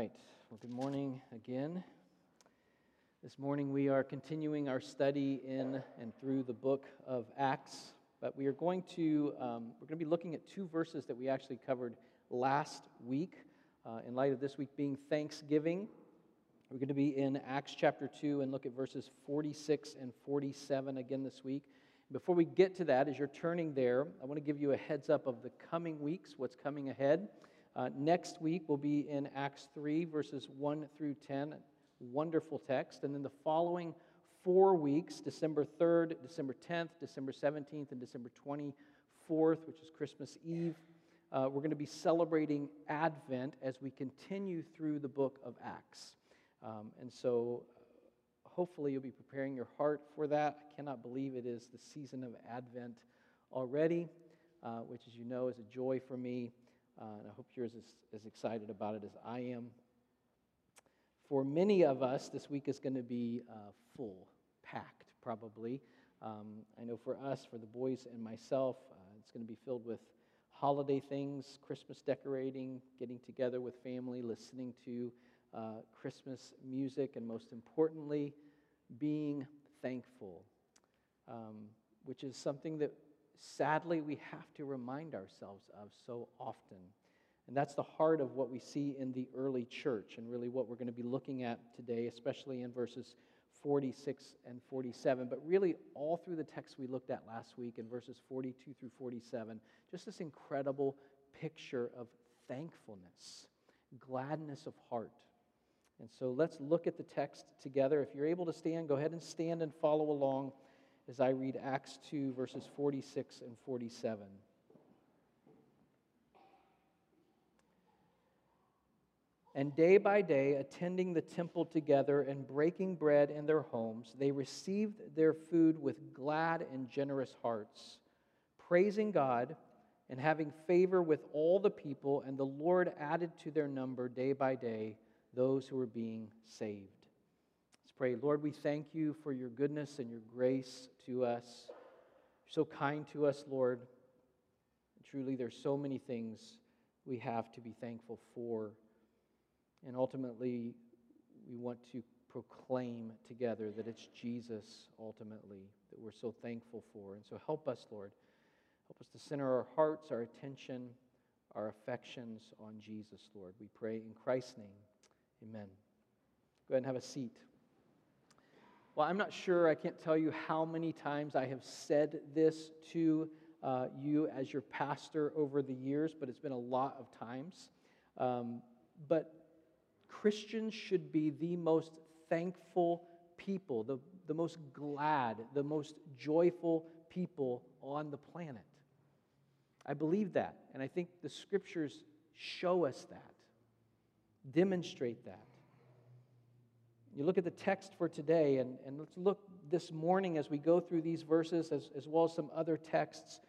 right. Well, good morning again. This morning we are continuing our study in and through the book of Acts, but we are going to um, we're going to be looking at two verses that we actually covered last week. Uh, in light of this week being Thanksgiving, we're going to be in Acts chapter two and look at verses 46 and 47 again this week. Before we get to that, as you're turning there, I want to give you a heads up of the coming weeks, what's coming ahead. Uh, next week will be in Acts 3, verses 1 through 10. Wonderful text. And then the following four weeks, December 3rd, December 10th, December 17th, and December 24th, which is Christmas Eve, uh, we're going to be celebrating Advent as we continue through the book of Acts. Um, and so uh, hopefully you'll be preparing your heart for that. I cannot believe it is the season of Advent already, uh, which, as you know, is a joy for me. Uh, and I hope you're as, as excited about it as I am. For many of us, this week is going to be uh, full, packed, probably. Um, I know for us, for the boys and myself, uh, it's going to be filled with holiday things, Christmas decorating, getting together with family, listening to uh, Christmas music, and most importantly, being thankful, um, which is something that sadly we have to remind ourselves of so often. And that's the heart of what we see in the early church, and really what we're going to be looking at today, especially in verses 46 and 47. But really, all through the text we looked at last week in verses 42 through 47, just this incredible picture of thankfulness, gladness of heart. And so let's look at the text together. If you're able to stand, go ahead and stand and follow along as I read Acts 2, verses 46 and 47. And day by day, attending the temple together and breaking bread in their homes, they received their food with glad and generous hearts, praising God and having favor with all the people. And the Lord added to their number day by day those who were being saved pray. Lord, we thank you for your goodness and your grace to us. You're so kind to us, Lord. Truly, there's so many things we have to be thankful for. And ultimately, we want to proclaim together that it's Jesus, ultimately, that we're so thankful for. And so help us, Lord. Help us to center our hearts, our attention, our affections on Jesus, Lord. We pray in Christ's name. Amen. Go ahead and have a seat. Well, I'm not sure, I can't tell you how many times I have said this to uh, you as your pastor over the years, but it's been a lot of times. Um, but Christians should be the most thankful people, the, the most glad, the most joyful people on the planet. I believe that, and I think the scriptures show us that, demonstrate that. You look at the text for today, and, and let's look this morning as we go through these verses, as, as well as some other texts,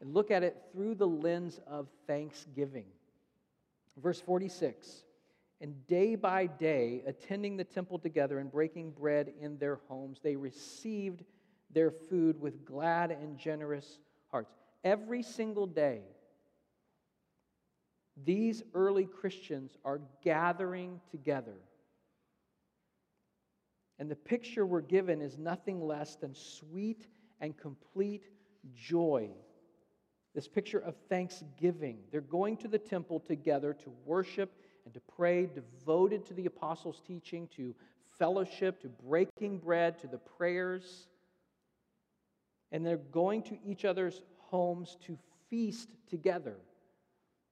and look at it through the lens of thanksgiving. Verse 46 And day by day, attending the temple together and breaking bread in their homes, they received their food with glad and generous hearts. Every single day, these early Christians are gathering together and the picture we're given is nothing less than sweet and complete joy. This picture of thanksgiving. They're going to the temple together to worship and to pray, devoted to the apostles' teaching, to fellowship, to breaking bread, to the prayers. And they're going to each other's homes to feast together.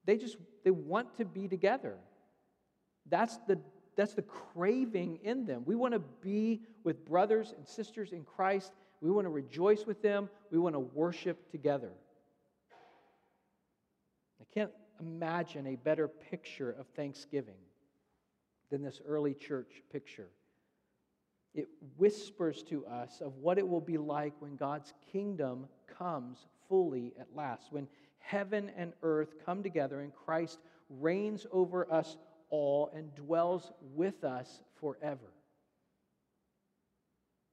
They just they want to be together. That's the that's the craving in them. We want to be with brothers and sisters in Christ. We want to rejoice with them. We want to worship together. I can't imagine a better picture of Thanksgiving than this early church picture. It whispers to us of what it will be like when God's kingdom comes fully at last, when heaven and earth come together and Christ reigns over us all and dwells with us forever.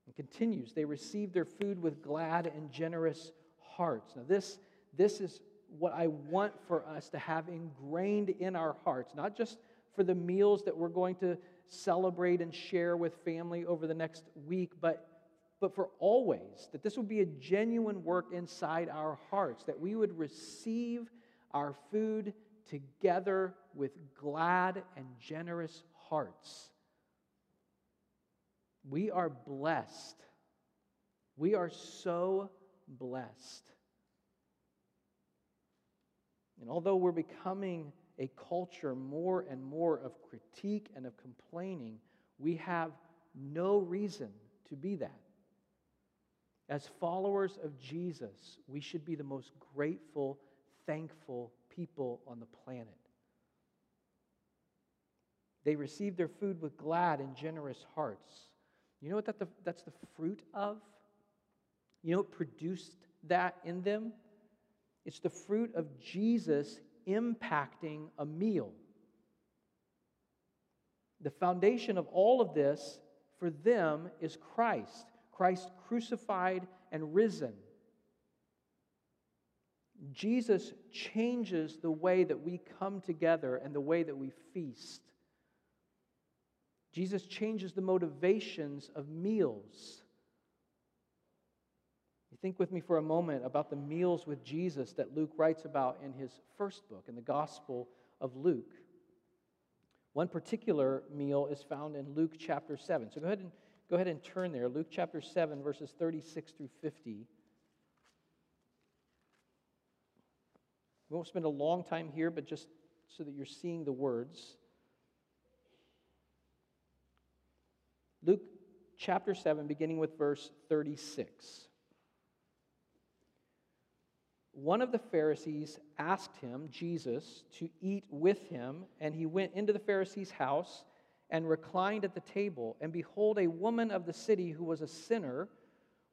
And continues, they receive their food with glad and generous hearts. Now, this, this is what I want for us to have ingrained in our hearts, not just for the meals that we're going to celebrate and share with family over the next week, but, but for always, that this would be a genuine work inside our hearts, that we would receive our food together with glad and generous hearts. We are blessed. We are so blessed. And although we're becoming a culture more and more of critique and of complaining, we have no reason to be that. As followers of Jesus, we should be the most grateful, thankful people on the planet. They received their food with glad and generous hearts. You know what that the, that's the fruit of? You know what produced that in them? It's the fruit of Jesus impacting a meal. The foundation of all of this for them is Christ, Christ crucified and risen. Jesus changes the way that we come together and the way that we feast. Jesus changes the motivations of meals. You think with me for a moment about the meals with Jesus that Luke writes about in his first book, in the Gospel of Luke. One particular meal is found in Luke chapter 7. So go ahead and, go ahead and turn there. Luke chapter 7, verses 36 through 50. We won't spend a long time here, but just so that you're seeing the words. Luke chapter 7, beginning with verse 36. One of the Pharisees asked him, Jesus, to eat with him, and he went into the Pharisee's house and reclined at the table. And behold, a woman of the city who was a sinner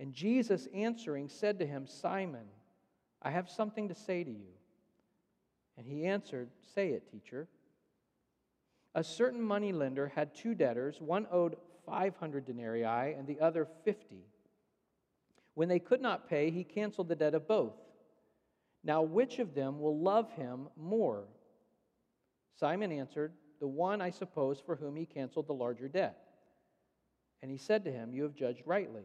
And Jesus answering said to him, Simon, I have something to say to you. And he answered, Say it, teacher. A certain moneylender had two debtors. One owed 500 denarii and the other 50. When they could not pay, he canceled the debt of both. Now, which of them will love him more? Simon answered, The one, I suppose, for whom he canceled the larger debt. And he said to him, You have judged rightly.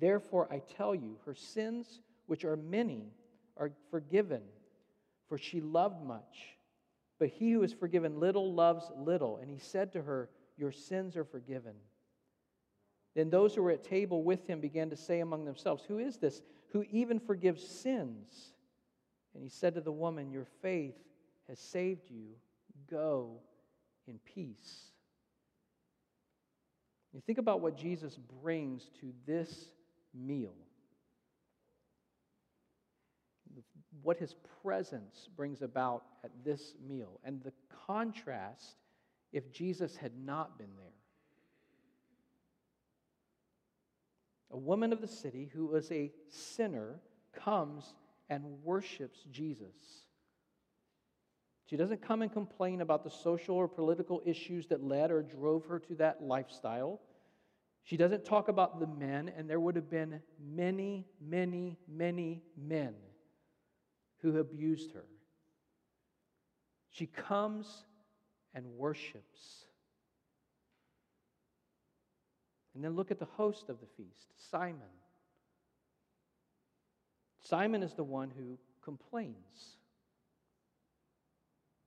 Therefore, I tell you, her sins, which are many, are forgiven, for she loved much. But he who is forgiven little loves little. And he said to her, Your sins are forgiven. Then those who were at table with him began to say among themselves, Who is this who even forgives sins? And he said to the woman, Your faith has saved you. Go in peace. You think about what Jesus brings to this meal. What his presence brings about at this meal, and the contrast if Jesus had not been there. A woman of the city who was a sinner comes and worships Jesus. She doesn't come and complain about the social or political issues that led or drove her to that lifestyle. She doesn't talk about the men, and there would have been many, many, many men who abused her. She comes and worships. And then look at the host of the feast, Simon. Simon is the one who complains.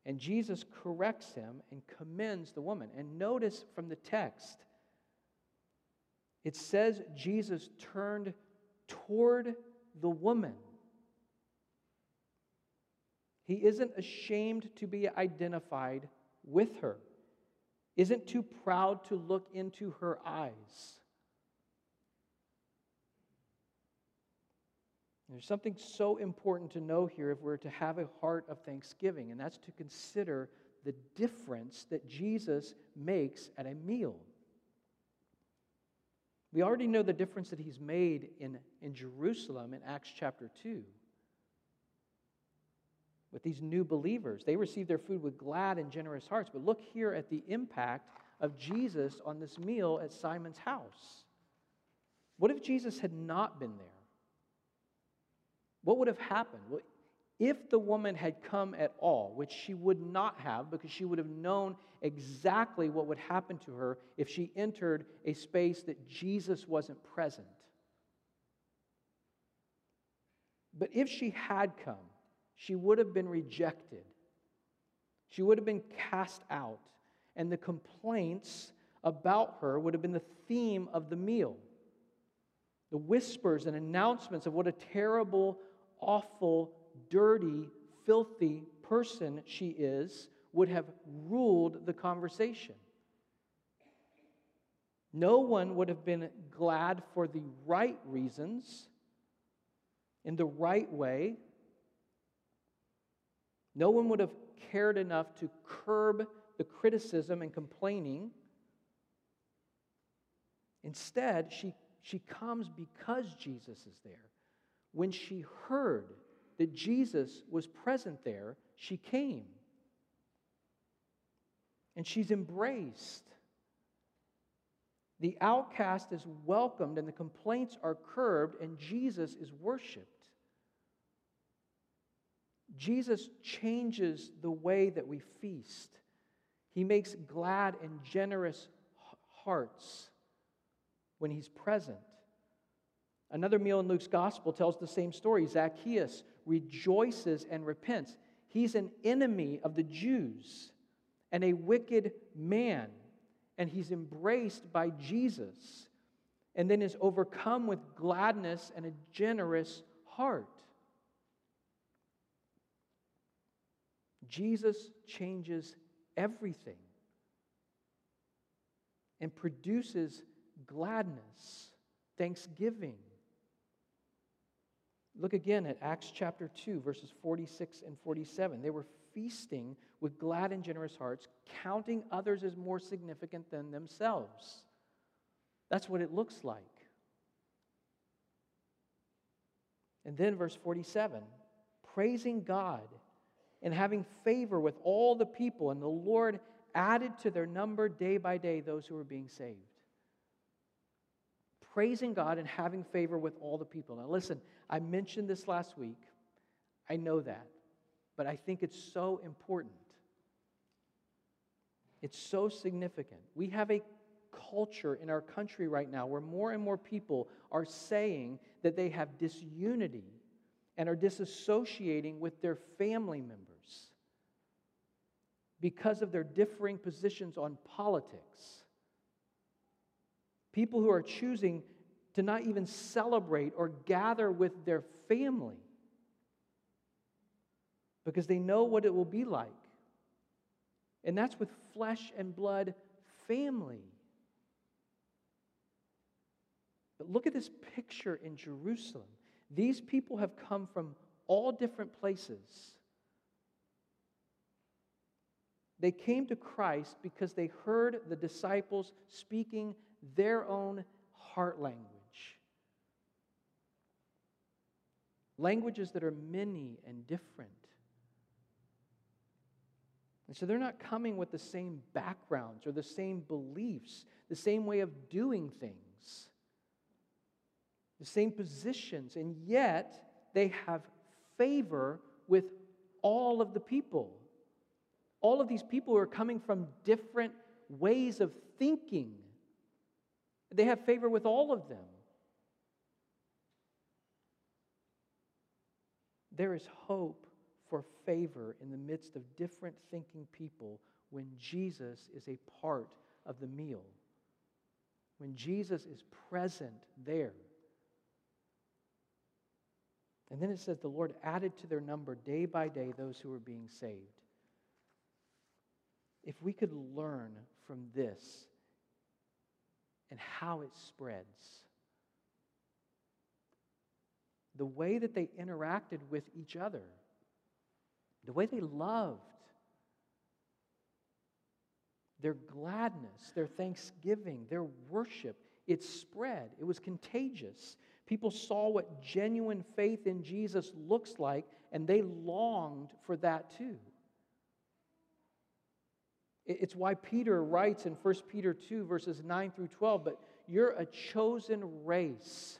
And Jesus corrects him and commends the woman. And notice from the text, it says Jesus turned toward the woman. He isn't ashamed to be identified with her, isn't too proud to look into her eyes. There's something so important to know here if we're to have a heart of thanksgiving, and that's to consider the difference that Jesus makes at a meal. We already know the difference that he's made in, in Jerusalem in Acts chapter 2. With these new believers, they receive their food with glad and generous hearts. But look here at the impact of Jesus on this meal at Simon's house. What if Jesus had not been there? What would have happened? Well, if the woman had come at all, which she would not have because she would have known exactly what would happen to her if she entered a space that Jesus wasn't present. But if she had come, she would have been rejected. She would have been cast out, and the complaints about her would have been the theme of the meal. The whispers and announcements of what a terrible awful, dirty, filthy person she is would have ruled the conversation. No one would have been glad for the right reasons, in the right way. No one would have cared enough to curb the criticism and complaining. Instead, she, she comes because Jesus is there. When she heard that Jesus was present there, she came. And she's embraced. The outcast is welcomed, and the complaints are curbed, and Jesus is worshiped. Jesus changes the way that we feast. He makes glad and generous hearts when he's present. Another meal in Luke's gospel tells the same story. Zacchaeus rejoices and repents. He's an enemy of the Jews and a wicked man, and he's embraced by Jesus and then is overcome with gladness and a generous heart. Jesus changes everything and produces gladness, thanksgiving. Look again at Acts chapter 2, verses 46 and 47. They were feasting with glad and generous hearts, counting others as more significant than themselves. That's what it looks like. And then, verse 47 praising God and having favor with all the people, and the Lord added to their number day by day those who were being saved. Praising God and having favor with all the people. Now, listen, I mentioned this last week. I know that. But I think it's so important. It's so significant. We have a culture in our country right now where more and more people are saying that they have disunity and are disassociating with their family members because of their differing positions on politics. People who are choosing to not even celebrate or gather with their family because they know what it will be like. And that's with flesh and blood family. But look at this picture in Jerusalem. These people have come from all different places. They came to Christ because they heard the disciples speaking their own heart language. Languages that are many and different. And so they're not coming with the same backgrounds or the same beliefs, the same way of doing things, the same positions, and yet they have favor with all of the people. All of these people who are coming from different ways of thinking. They have favor with all of them. There is hope for favor in the midst of different thinking people when Jesus is a part of the meal, when Jesus is present there. And then it says, The Lord added to their number day by day those who were being saved. If we could learn from this and how it spreads, the way that they interacted with each other, the way they loved, their gladness, their thanksgiving, their worship, it spread. It was contagious. People saw what genuine faith in Jesus looks like, and they longed for that too. It's why Peter writes in 1 Peter 2, verses 9 through 12, but you're a chosen race,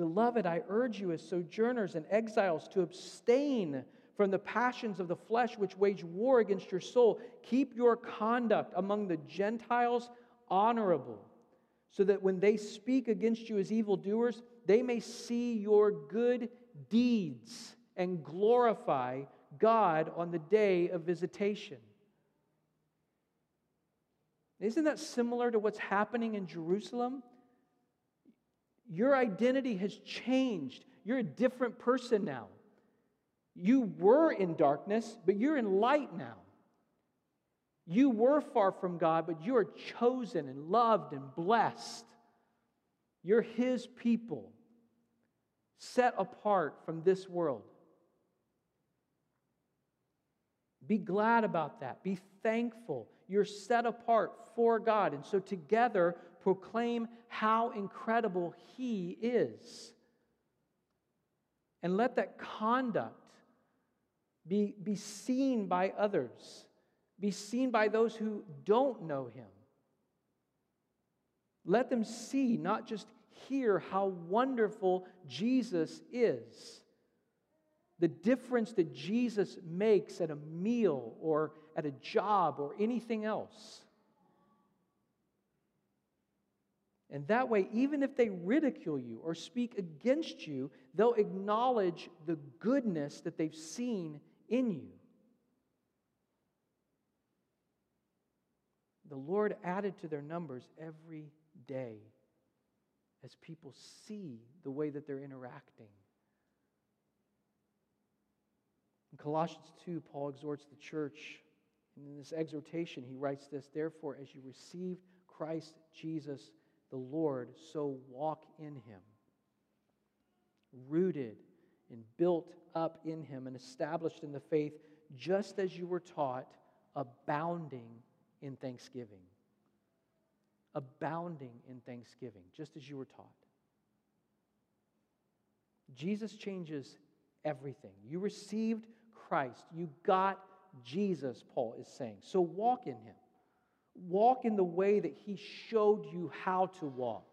Beloved, I urge you as sojourners and exiles to abstain from the passions of the flesh which wage war against your soul. Keep your conduct among the Gentiles honorable so that when they speak against you as evildoers, they may see your good deeds and glorify God on the day of visitation. Isn't that similar to what's happening in Jerusalem? Your identity has changed. You're a different person now. You were in darkness, but you're in light now. You were far from God, but you are chosen and loved and blessed. You're His people, set apart from this world. Be glad about that. Be thankful. You're set apart for God. And so together proclaim how incredible He is. And let that conduct be, be seen by others be seen by those who don't know him. Let them see, not just hear, how wonderful Jesus is. The difference that Jesus makes at a meal or at a job or anything else. And that way, even if they ridicule you or speak against you, they'll acknowledge the goodness that they've seen in you. the Lord added to their numbers every day as people see the way that they're interacting. In Colossians 2, Paul exhorts the church. And in this exhortation, he writes this Therefore, as you received Christ Jesus the Lord, so walk in him, rooted and built up in him and established in the faith, just as you were taught, abounding in thanksgiving, abounding in thanksgiving, just as you were taught. Jesus changes everything. You received Christ, you got Jesus, Paul is saying. So walk in him. Walk in the way that he showed you how to walk.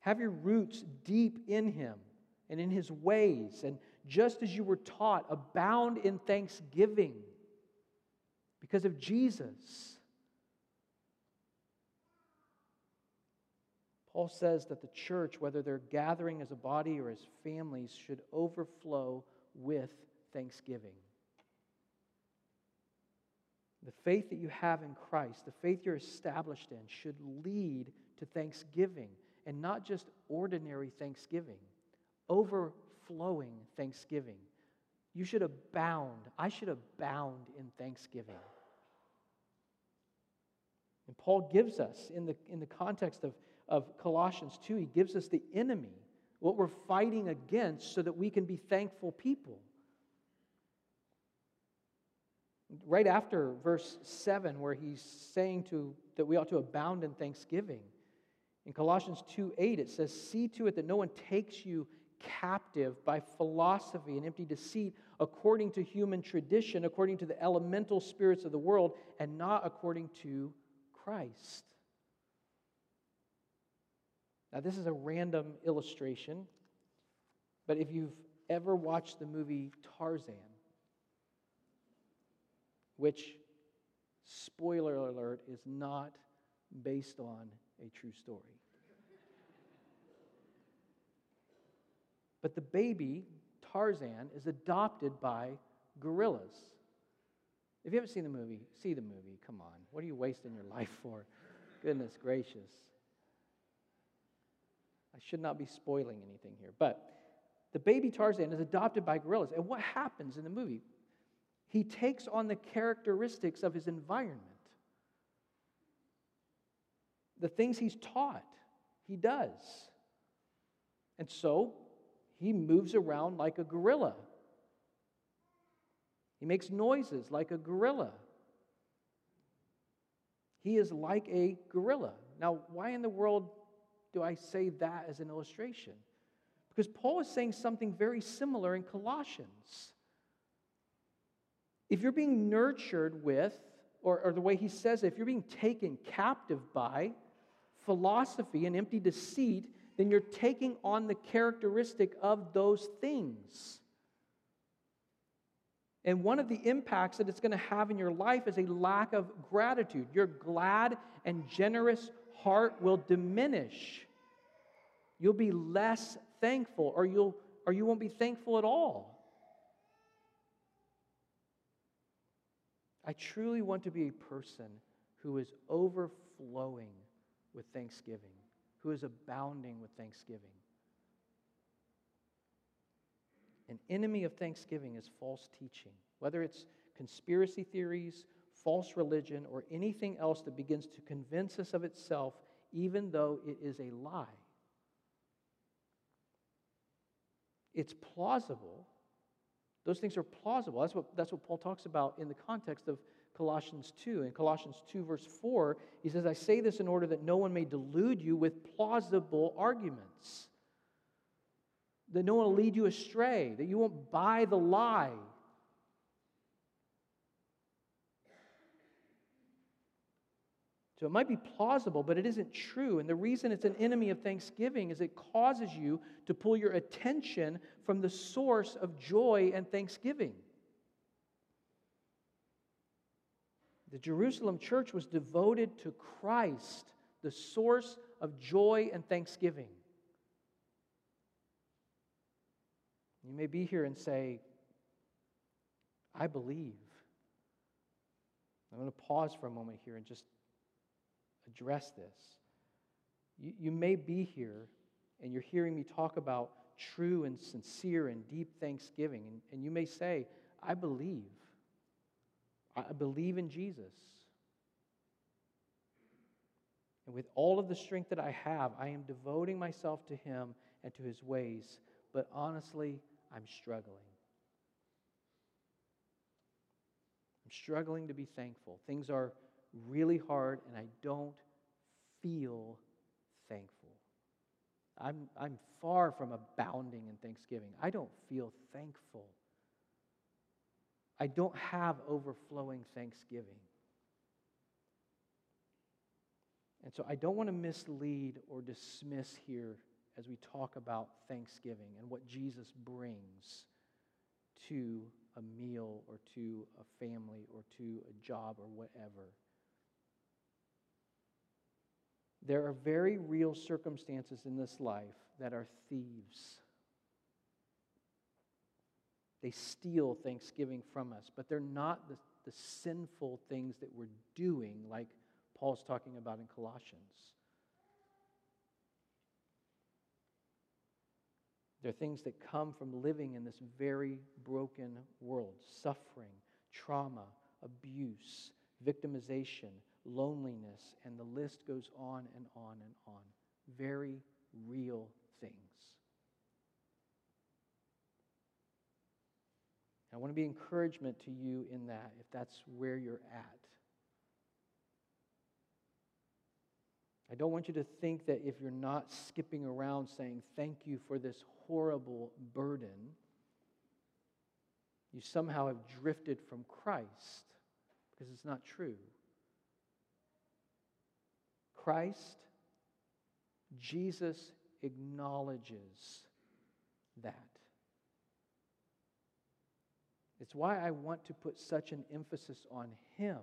Have your roots deep in him and in his ways. And just as you were taught, abound in thanksgiving because of Jesus. Paul says that the church, whether they're gathering as a body or as families, should overflow with thanksgiving. The faith that you have in Christ, the faith you're established in, should lead to thanksgiving, and not just ordinary thanksgiving, overflowing thanksgiving. You should abound. I should abound in thanksgiving. And Paul gives us, in the, in the context of, of Colossians 2, he gives us the enemy, what we're fighting against, so that we can be thankful people. Right after verse 7, where he's saying to, that we ought to abound in thanksgiving, in Colossians 2 8, it says, See to it that no one takes you captive by philosophy and empty deceit according to human tradition, according to the elemental spirits of the world, and not according to Christ. Now, this is a random illustration, but if you've ever watched the movie Tarzan, which, spoiler alert, is not based on a true story. But the baby, Tarzan, is adopted by gorillas. If you haven't seen the movie, see the movie. Come on. What are you wasting your life for? Goodness gracious. I should not be spoiling anything here. But the baby Tarzan is adopted by gorillas. And what happens in the movie? He takes on the characteristics of his environment. The things he's taught, he does. And so he moves around like a gorilla. He makes noises like a gorilla. He is like a gorilla. Now, why in the world do I say that as an illustration? Because Paul is saying something very similar in Colossians. If you're being nurtured with, or, or the way he says it, if you're being taken captive by philosophy and empty deceit, then you're taking on the characteristic of those things. And one of the impacts that it's going to have in your life is a lack of gratitude. Your glad and generous heart will diminish. You'll be less thankful, or, you'll, or you won't be thankful at all. I truly want to be a person who is overflowing with thanksgiving, who is abounding with thanksgiving. An enemy of thanksgiving is false teaching, whether it's conspiracy theories, false religion, or anything else that begins to convince us of itself, even though it is a lie. It's plausible. Those things are plausible. That's what, that's what Paul talks about in the context of Colossians 2. In Colossians 2, verse 4, he says, I say this in order that no one may delude you with plausible arguments, that no one will lead you astray, that you won't buy the lie. So it might be plausible, but it isn't true. And the reason it's an enemy of thanksgiving is it causes you to pull your attention from the source of joy and thanksgiving. The Jerusalem church was devoted to Christ, the source of joy and thanksgiving. You may be here and say, I believe. I'm going to pause for a moment here and just address this. You, you may be here and you're hearing me talk about true and sincere and deep thanksgiving, and, and you may say, I believe. I believe in Jesus. And with all of the strength that I have, I am devoting myself to Him and to His ways. But honestly, I'm struggling. I'm struggling to be thankful. Things are really hard, and I don't feel thankful. I'm, I'm far from abounding in thanksgiving. I don't feel thankful. I don't have overflowing thanksgiving. And so I don't want to mislead or dismiss here as we talk about thanksgiving and what Jesus brings to a meal or to a family or to a job or whatever. There are very real circumstances in this life that are thieves. They steal thanksgiving from us, but they're not the, the sinful things that we're doing, like Paul's talking about in Colossians. They're things that come from living in this very broken world suffering, trauma, abuse, victimization, loneliness, and the list goes on and on and on. Very real things. I want to be encouragement to you in that, if that's where you're at. I don't want you to think that if you're not skipping around saying thank you for this horrible burden, you somehow have drifted from Christ, because it's not true. Christ, Jesus acknowledges that. It's why I want to put such an emphasis on Him.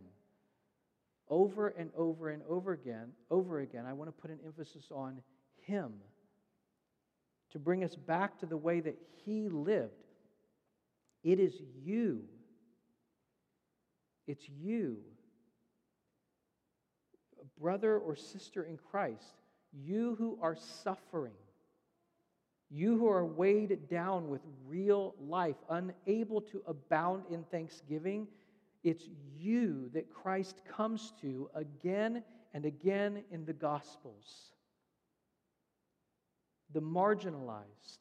Over and over and over again, over again, I want to put an emphasis on Him to bring us back to the way that He lived. It is you. It's you. Brother or sister in Christ, you who are suffering, you who are weighed down with real life, unable to abound in thanksgiving, it's you that Christ comes to again and again in the Gospels. The marginalized,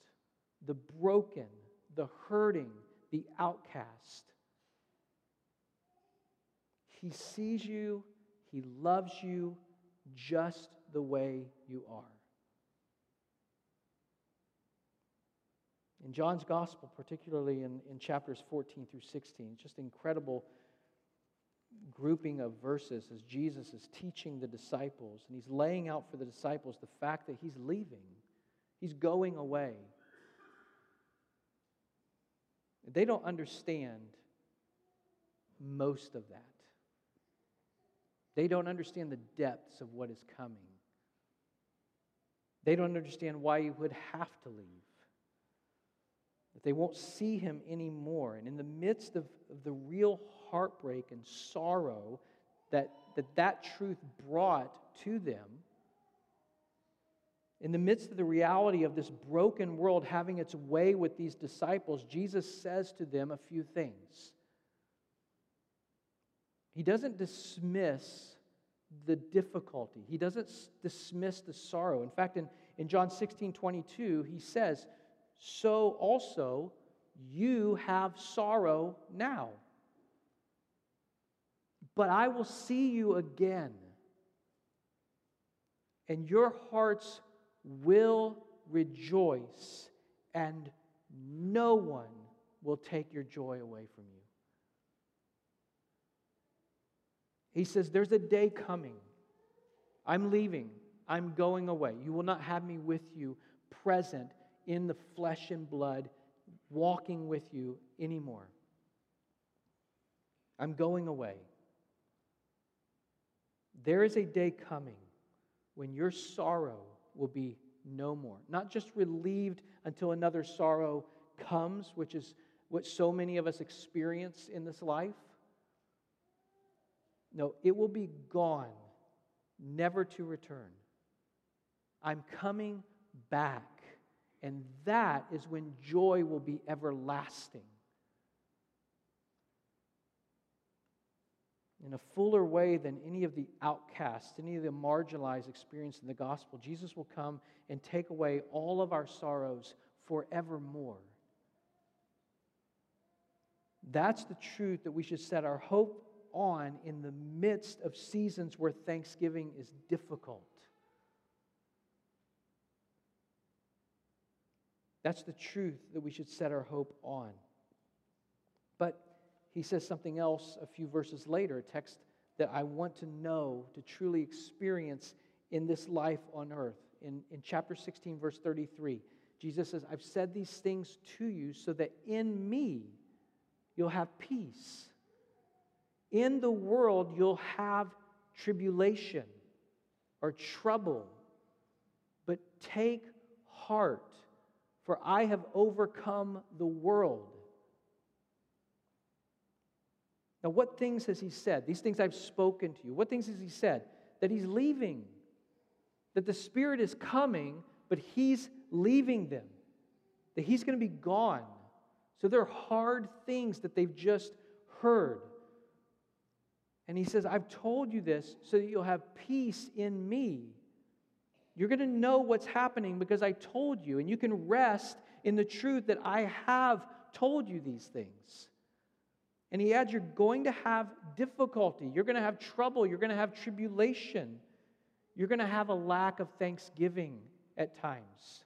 the broken, the hurting, the outcast. He sees you, He loves you just the way you are. In John's Gospel, particularly in, in chapters 14 through 16, just incredible grouping of verses as Jesus is teaching the disciples, and he's laying out for the disciples the fact that he's leaving, he's going away. They don't understand most of that. They don't understand the depths of what is coming. They don't understand why you would have to leave. That they won't see him anymore. And in the midst of, of the real heartbreak and sorrow that, that that truth brought to them, in the midst of the reality of this broken world having its way with these disciples, Jesus says to them a few things. He doesn't dismiss the difficulty, he doesn't dismiss the sorrow. In fact, in, in John 16 22, he says, So also you have sorrow now. But I will see you again, and your hearts will rejoice, and no one will take your joy away from you. He says, There's a day coming. I'm leaving. I'm going away. You will not have me with you, present in the flesh and blood, walking with you anymore. I'm going away. There is a day coming when your sorrow will be no more. Not just relieved until another sorrow comes, which is what so many of us experience in this life. No, it will be gone, never to return. I'm coming back. And that is when joy will be everlasting. in a fuller way than any of the outcasts, any of the marginalized experience in the gospel, Jesus will come and take away all of our sorrows forevermore. That's the truth that we should set our hope on in the midst of seasons where thanksgiving is difficult. That's the truth that we should set our hope on. But he says something else a few verses later, a text that I want to know, to truly experience in this life on earth. In, in chapter 16, verse 33, Jesus says, I've said these things to you so that in me you'll have peace. In the world you'll have tribulation or trouble, but take heart, for I have overcome the world. Now, what things has he said? These things I've spoken to you. What things has he said? That he's leaving, that the Spirit is coming, but he's leaving them, that he's going to be gone. So there are hard things that they've just heard. And he says, I've told you this so that you'll have peace in me. You're going to know what's happening because I told you, and you can rest in the truth that I have told you these things. And he adds, You're going to have difficulty. You're going to have trouble. You're going to have tribulation. You're going to have a lack of thanksgiving at times.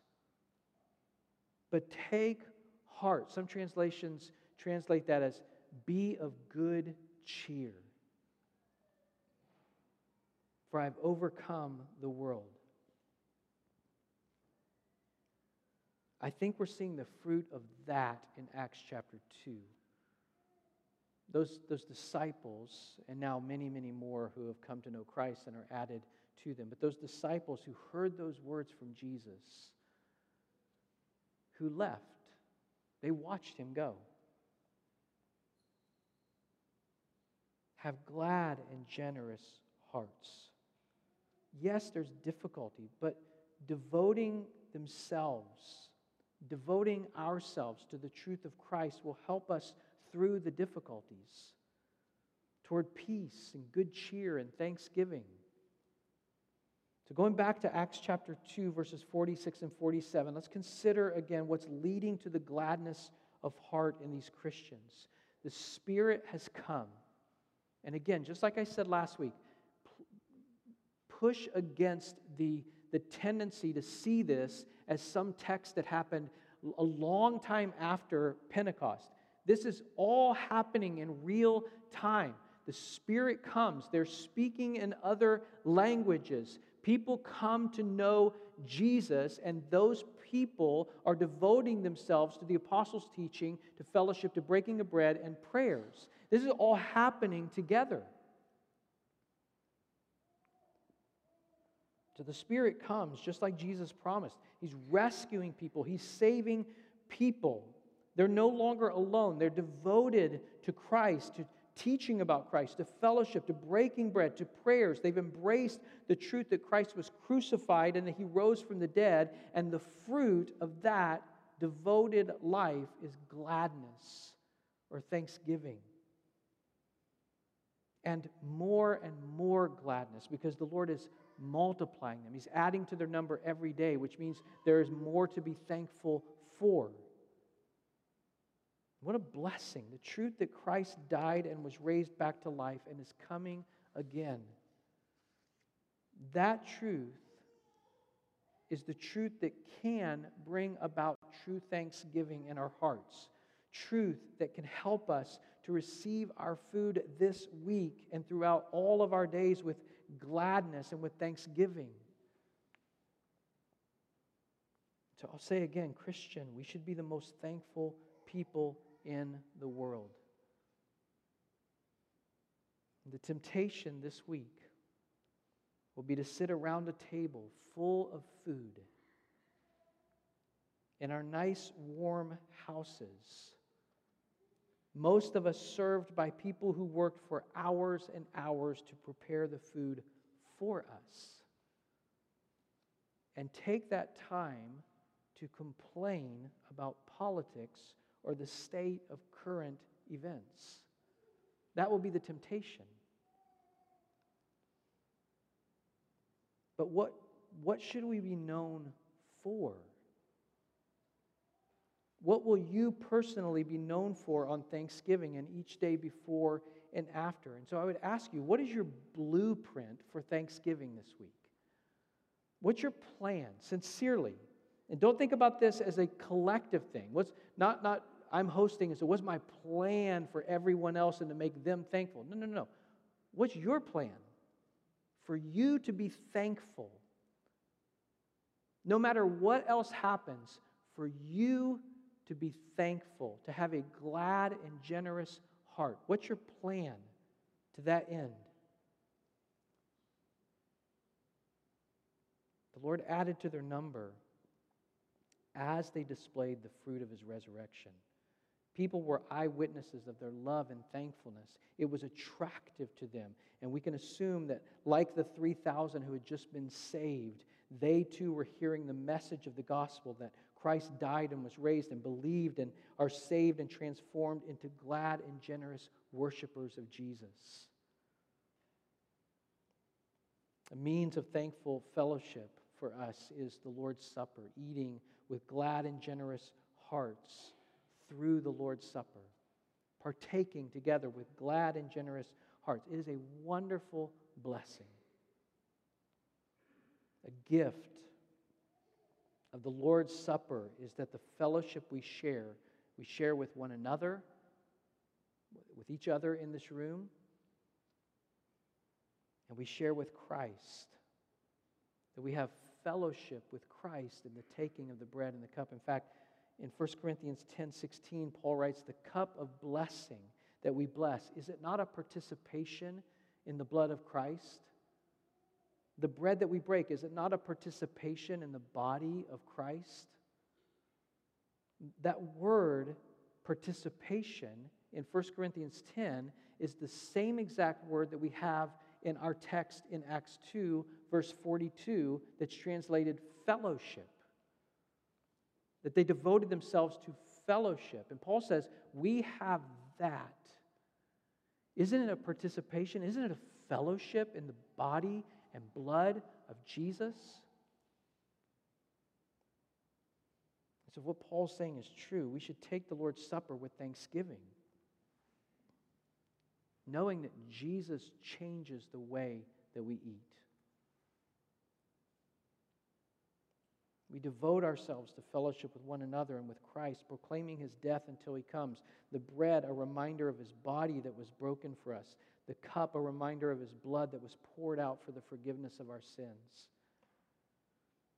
But take heart. Some translations translate that as be of good cheer. For I've overcome the world. I think we're seeing the fruit of that in Acts chapter 2. Those, those disciples, and now many, many more who have come to know Christ and are added to them, but those disciples who heard those words from Jesus, who left, they watched him go. Have glad and generous hearts. Yes, there's difficulty, but devoting themselves devoting ourselves to the truth of Christ will help us through the difficulties toward peace and good cheer and thanksgiving. So, going back to Acts chapter 2, verses 46 and 47, let's consider again what's leading to the gladness of heart in these Christians. The Spirit has come. And again, just like I said last week, push against the, the tendency to see this as some text that happened a long time after Pentecost. This is all happening in real time. The Spirit comes, they're speaking in other languages. People come to know Jesus, and those people are devoting themselves to the apostles' teaching, to fellowship, to breaking of bread, and prayers. This is all happening together. So the Spirit comes just like Jesus promised. He's rescuing people, He's saving people. They're no longer alone. They're devoted to Christ, to teaching about Christ, to fellowship, to breaking bread, to prayers. They've embraced the truth that Christ was crucified and that He rose from the dead. And the fruit of that devoted life is gladness or thanksgiving. And more and more gladness because the Lord is multiplying them. He's adding to their number every day, which means there is more to be thankful for. What a blessing. The truth that Christ died and was raised back to life and is coming again. That truth is the truth that can bring about true thanksgiving in our hearts. Truth that can help us to receive our food this week and throughout all of our days with gladness and with thanksgiving. So I'll say again, Christian, we should be the most thankful people in the world. The temptation this week will be to sit around a table full of food in our nice, warm houses most of us served by people who worked for hours and hours to prepare the food for us. And take that time to complain about politics or the state of current events. That will be the temptation. But what, what should we be known for? What will you personally be known for on Thanksgiving and each day before and after? And so I would ask you, what is your blueprint for Thanksgiving this week? What's your plan, sincerely? And don't think about this as a collective thing. What's not, not I'm hosting, and so what's my plan for everyone else and to make them thankful? No, no, no. What's your plan? For you to be thankful. No matter what else happens, for you to be thankful, to have a glad and generous heart. What's your plan to that end? The Lord added to their number as they displayed the fruit of his resurrection. People were eyewitnesses of their love and thankfulness. It was attractive to them. And we can assume that, like the 3,000 who had just been saved, they too were hearing the message of the gospel that Christ died and was raised and believed and are saved and transformed into glad and generous worshipers of Jesus. A means of thankful fellowship for us is the Lord's Supper, eating with glad and generous hearts through the Lord's Supper, partaking together with glad and generous hearts. It is a wonderful blessing. a gift of the Lord's Supper is that the fellowship we share, we share with one another, with each other in this room, and we share with Christ. That we have fellowship with Christ in the taking of the bread and the cup. In fact, in 1 Corinthians 10 16, Paul writes, The cup of blessing that we bless, is it not a participation in the blood of Christ? The bread that we break, is it not a participation in the body of Christ? That word, participation, in 1 Corinthians 10 is the same exact word that we have in our text in Acts 2, verse 42, that's translated fellowship. That they devoted themselves to fellowship. And Paul says, We have that. Isn't it a participation? Isn't it a fellowship in the body and blood of Jesus? So, what Paul's saying is true. We should take the Lord's Supper with thanksgiving knowing that Jesus changes the way that we eat. We devote ourselves to fellowship with one another and with Christ, proclaiming his death until he comes. The bread, a reminder of his body that was broken for us. The cup, a reminder of his blood that was poured out for the forgiveness of our sins.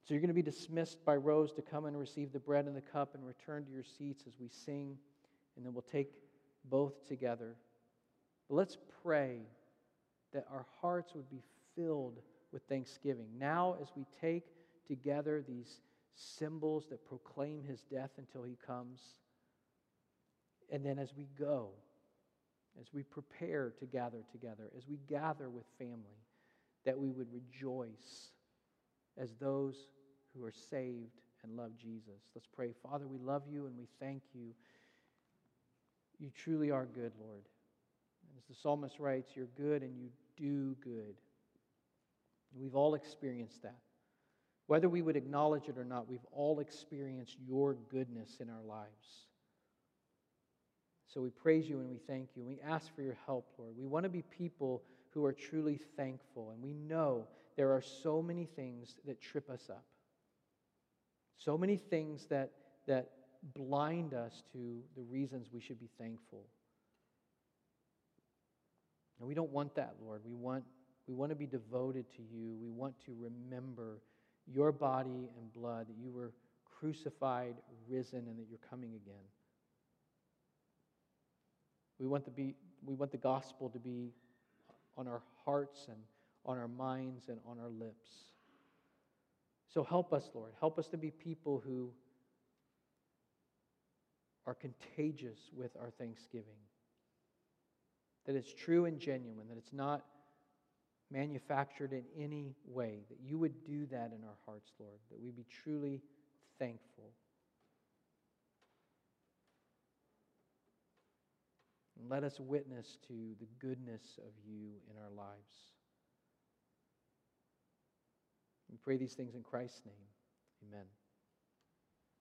So you're going to be dismissed by rows to come and receive the bread and the cup and return to your seats as we sing, and then we'll take both together. But let's pray that our hearts would be filled with thanksgiving. Now, as we take together these symbols that proclaim his death until he comes, and then as we go, as we prepare to gather together, as we gather with family, that we would rejoice as those who are saved and love Jesus. Let's pray. Father, we love you and we thank you. You truly are good, Lord. As the psalmist writes, you're good and you do good. We've all experienced that. Whether we would acknowledge it or not, we've all experienced your goodness in our lives. So we praise you and we thank you. We ask for your help, Lord. We want to be people who are truly thankful. And we know there are so many things that trip us up, so many things that, that blind us to the reasons we should be thankful. And we don't want that, Lord. We want, we want to be devoted to you. We want to remember your body and blood, that you were crucified, risen, and that you're coming again. We want, to be, we want the gospel to be on our hearts and on our minds and on our lips. So help us, Lord. Help us to be people who are contagious with our thanksgiving that it's true and genuine, that it's not manufactured in any way, that you would do that in our hearts, Lord, that we be truly thankful. And let us witness to the goodness of you in our lives. We pray these things in Christ's name. Amen.